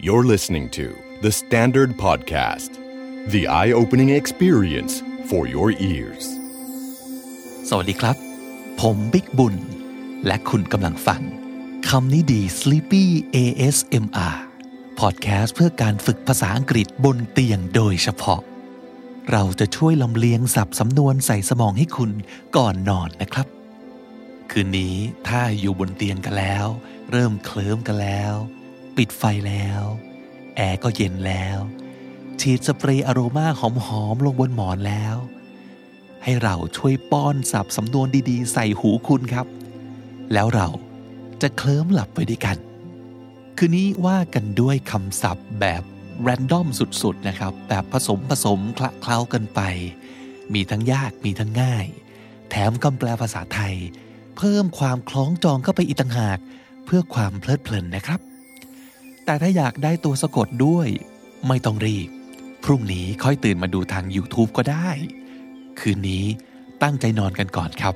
You're listening to The Standard Podcast, the eye opening experience for your ears. สวัสดีครับ ผมบิ๊กบุญ และคุณกำลังฟังคำนี้ดี Sleepy ASMR Podcast เพื่อการฝึกภาษาอังกฤษบนเตียงโดยเฉพาะ เราจะช่วยลำเลียงสับสำนวนใส่สมองให้คุณก่อนนอนนะครับ คืนนี้ถ้าอยู่บนเตียงกันแล้ว เริ่มเคลิ้มกันแล้ว ปิดไฟแล้ว แอร์ก็เย็นแล้ว ฉีดสเปรย์อโรมาหอมๆลงบนหมอนแล้ว ให้เราช่วยป้อนสับสำนวนดีๆ ใส่หูคุณครับ แล้วเราจะเคลิ้มหลับไปด้วยกัน คืนนี้ว่ากันด้วยคำศัพท์แบบแรนดอมสุดๆนะครับ แบบผสมผสมคละเคล้ากันไป มีทั้งยากมีทั้งง่าย แถมคำแปลภาษาไทย เพิ่มความคล้องจองเข้าไปอีกต่างหาก เพื่อความเพลิดเพลินนะครับ แต่ถ้าอยากได้ตัวสะกดด้วย ไม่ต้องรีบ พรุ่งนี้ค่อยตื่นมาดูทาง YouTube ก็ได้ คืนนี้ตั้งใจนอนกันก่อนครับ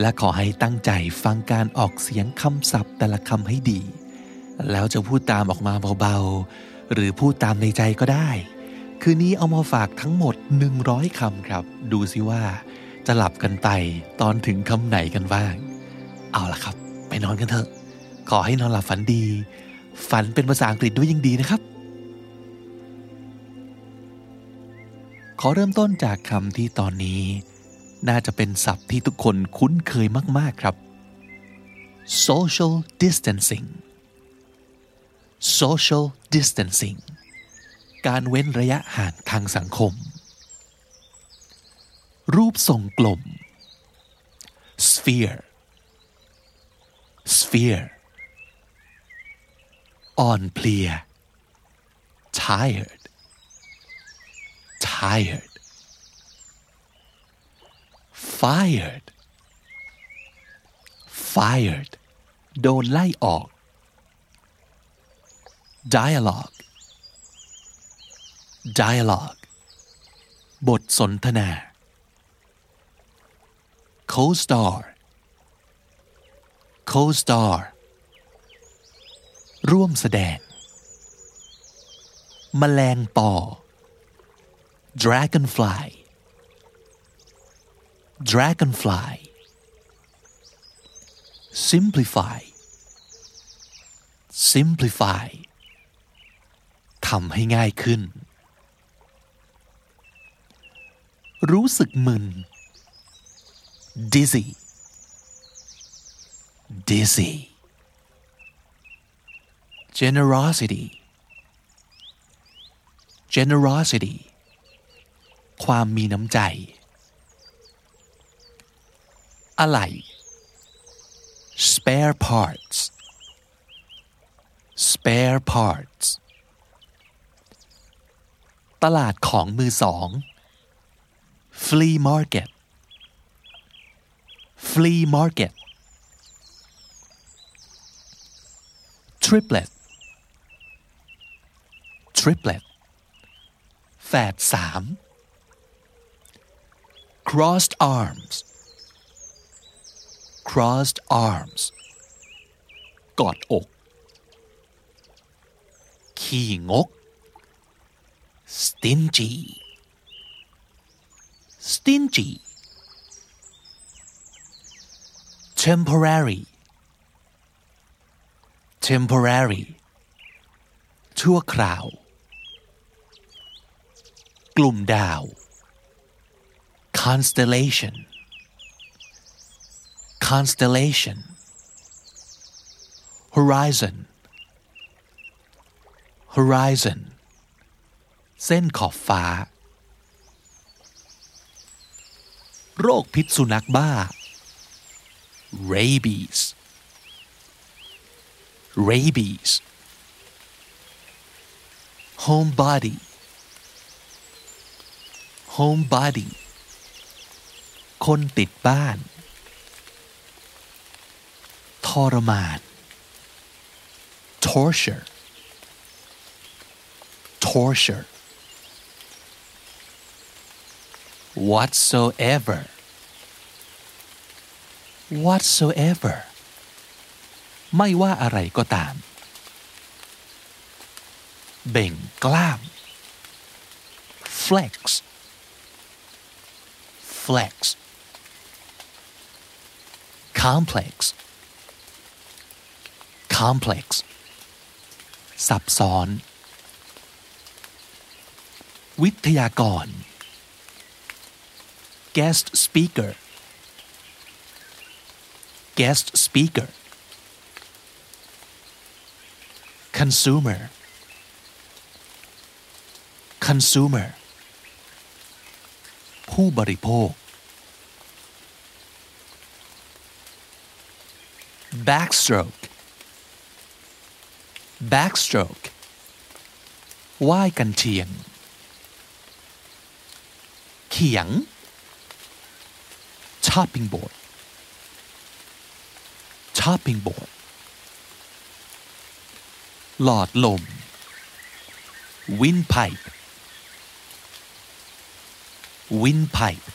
และขอให้ตั้งใจฟังการออกเสียงคำศัพท์แต่ละคำให้ดี แล้วจะพูดตามออกมาเบาๆ หรือพูดตามในใจก็ได้ คืนนี้เอามาฝากทั้งหมด 100คำครับ ดูสิว่า จะหลับกันไปตอนถึงคำไหนกันบ้าง เอาล่ะครับ ไปนอนกันเถอะ ขอให้นอนหลับฝันดี ฝันเป็นภาษาอังกฤษด้วยยิ่งดีนะครับ ขอเริ่มต้นจากคำที่ตอนนี้ น่าจะเป็นศัพท์ที่ทุกคนคุ้นเคยมากๆครับ social distancing social distancing การเว้นระยะห่างทางสังคม รูปทรงกลม sphere sphere อ่อนเพลีย tired tired fired fired โดนไล่ออก dialogue dialogue บทสนทนา co-star co-star ร่วมแสดงแมลงปอ dragonfly dragonfly simplify simplify ทำให้ง่ายขึ้น รู้สึกมึน dizzy dizzy generosity generosity ความมีน้ำใจ อะไร spare parts spare parts ตลาดของมือสอง flea market flea market triplet triplet แฝดสาม crossed arms crossed arms กอดอก ขี้งก stingy stingy temporary temporary ชั่วคราว กลุ่มดาว constellation constellation horizon horizon เส้นขอบฟ้า โรคพิษสุนัขบ้า rabies rabies homebody Homebody คนติดบ้าน ทรมาน torture torture whatsoever whatsoever ไม่ว่าอะไรก็ตาม เบ่งกล้าม flex flex complex complex ซับซ้อน วิทยากร guest speaker guest speaker consumer consumer ผู้บริโภค backstroke backstroke ว่ายกันเชียง เขียง chopping board chopping board หลอดลม windpipe windpipe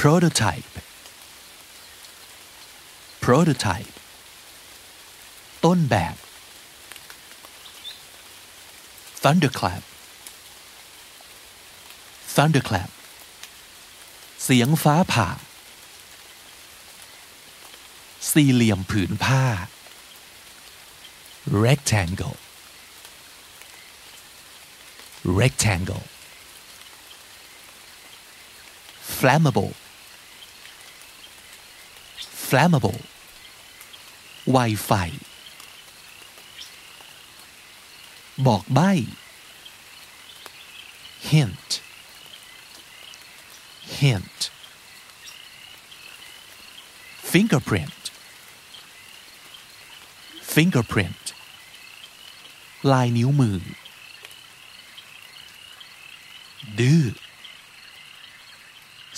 prototype prototype ต้นแบบ thunderclap thunderclap เสียงฟ้าผ่า สี่เหลี่ยมผืนผ้า rectangle rectangle flammable flammable ไวไฟ บอกใบ้ hint hint fingerprint fingerprint ลายนิ้วมือ ดื้อ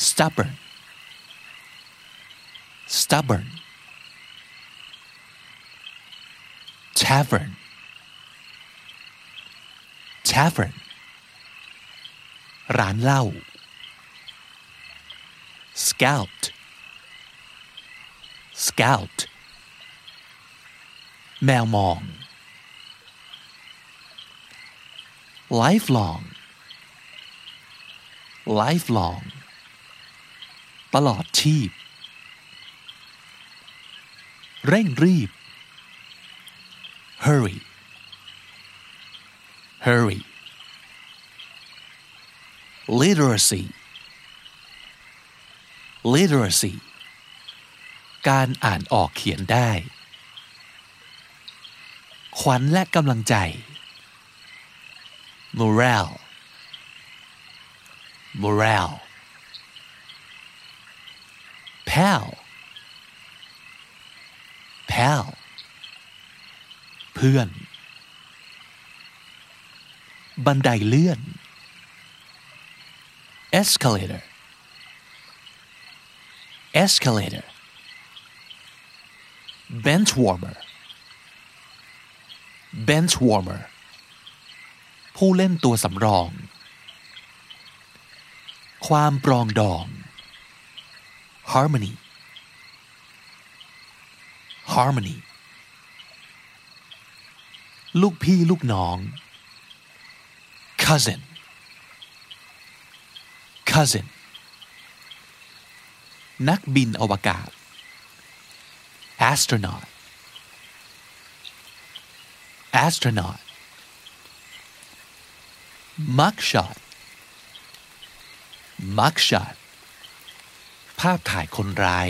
stubborn stubborn tavern tavern ร้านเหล้า scout scout แมวมอง lifelong Lifelong ตลอดชีพ เร่งรีบ hurry hurry literacy literacy การอ่านออกเขียนได้ ขวัญและกำลังใจ morale morale pal pal เพื่อน บันไดเลื่อน escalator escalator bench warmer bench warmer ผู้เล่นตัวสำรอง ความปรองดอง harmony harmony ลูกพี่ลูกน้อง cousin cousin นักบินอวกาศ astronaut astronaut mugshot mugshot ภาพถ่ายคนร้าย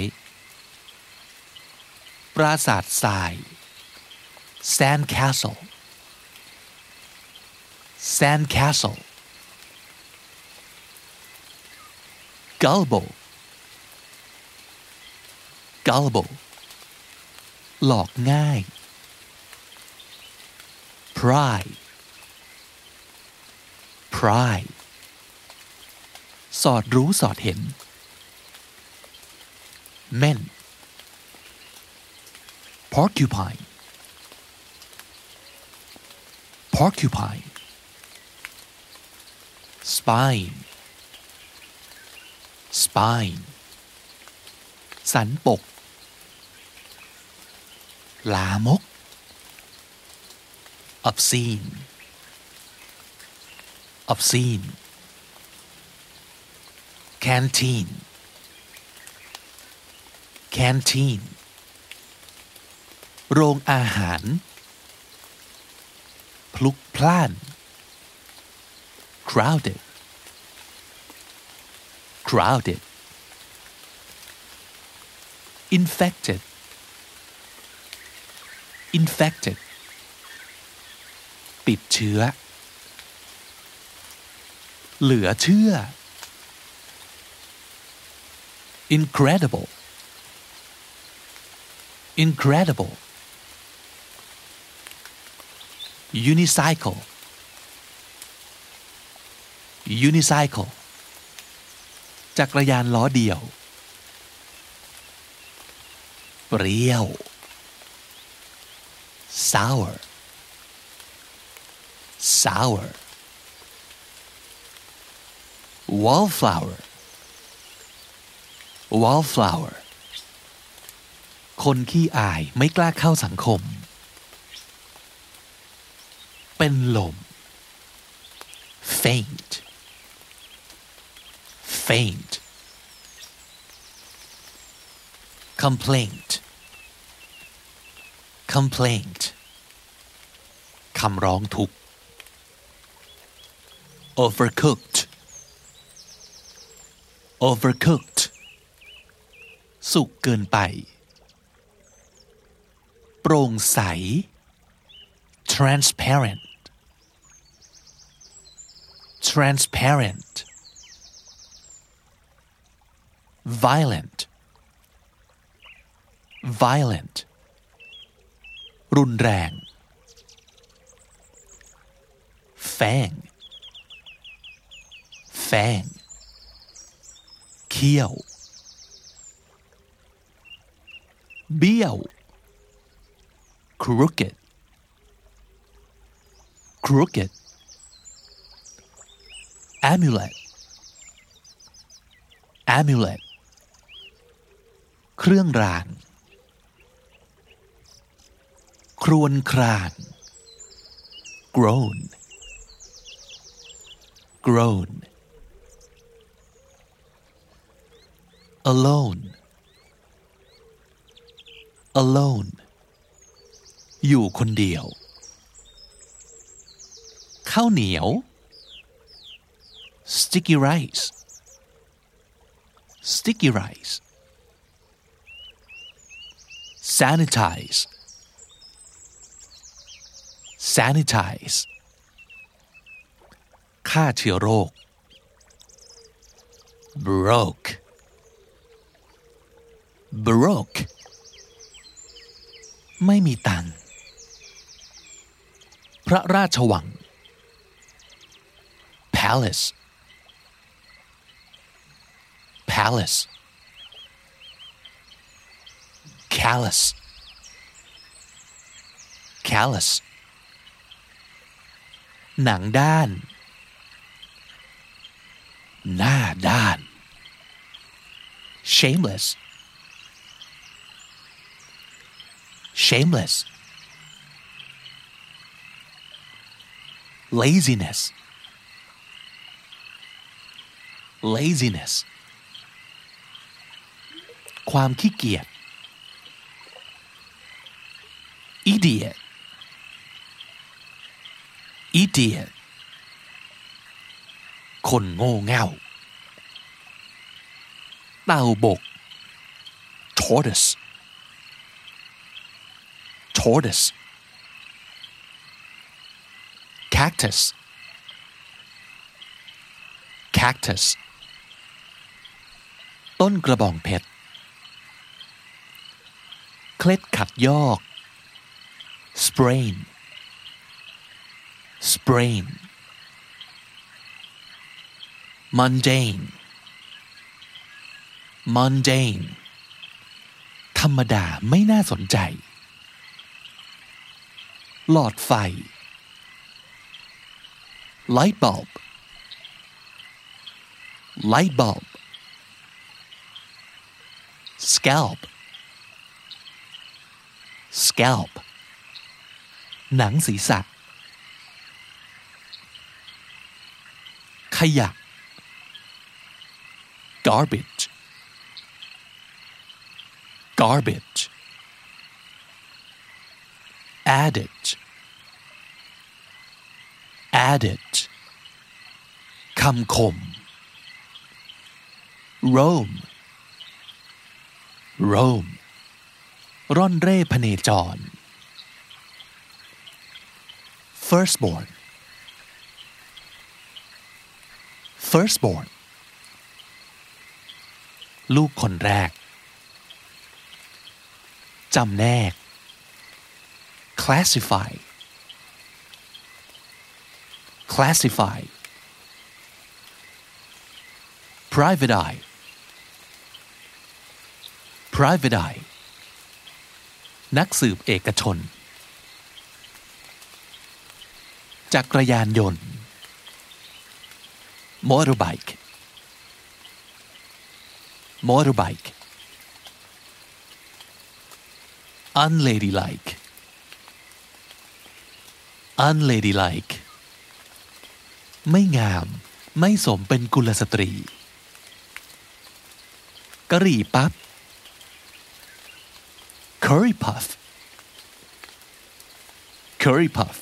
ปราสาททราย sand castle sand castle gullible gullible หลอกง่าย pride pride สอดรู้สอดเห็น men porcupine porcupine spine spine สันปก ลามก obscene obscene canteen canteen โรงอาหาร พลุกพล่าน crowded crowded infected infected ติดเชื้อ เหลือเชื่อ incredible incredible unicycle unicycle จักรยานล้อเดียว เปรี้ยว sour sour wallflower wallflower คนขี้อายไม่กล้าเข้าสังคม เป็นลม faint faint complaint complaint คำร้องทุกข์ overcooked overcooked สุกเกินไป โปร่งใส transparent transparent violent violent รุนแรง fang fang เขี้ยว เบี้ยว crooked crooked amulet amulet เครื่องราง ครวนคราง groan groan alone alone อยู่คนเดียว ข้าวเหนียว sticky rice sticky rice sanitize sanitize ฆ่าเชื้อโรค broke broke ไม่มีตังพระราชวัง palace palace callous callous หนังด้าน หน้าด้าน shameless shameless laziness laziness ความขี้เกียจ idiot idiot คนโง่เง่า เต่าบก tortoise tortoise cactus cactus ต้นกระบองเพชร เคล็ดขัดยอก sprain sprain mundane mundane ธรรมดาไม่น่าสนใจ หลอดไฟ light bulb. Light bulb. Scalp. Scalp. หนังศีรษะ ขยะ garbage. Garbage. Adage adage คำคม Rome Rome ร่อนเร่พเนจร firstborn firstborn ลูกคนแรก จำแนก classify classify private eye private eye นักสืบเอกชน จักรยานยนต์ motorbike motorbike unladylike unladylike ไม่งาม ไม่สมเป็นกุลสตรีกะหรี่ปั๊บ curry puff curry puff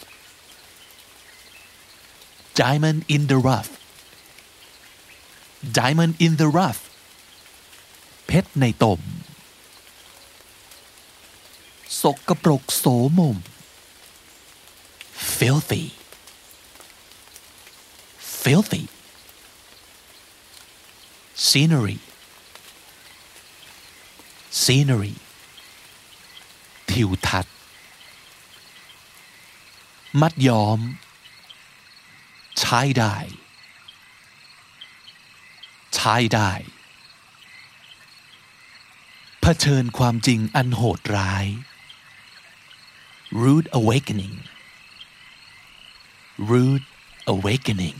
diamond in the rough diamond in the rough เพชรในตม สกกระปรกโสมม filthy filthy scenery scenery ทิวทัศน์มัดย้อมใช้ได้ใช้ได้เผชิญความจริงอันโหดร้าย rude awakening rude awakening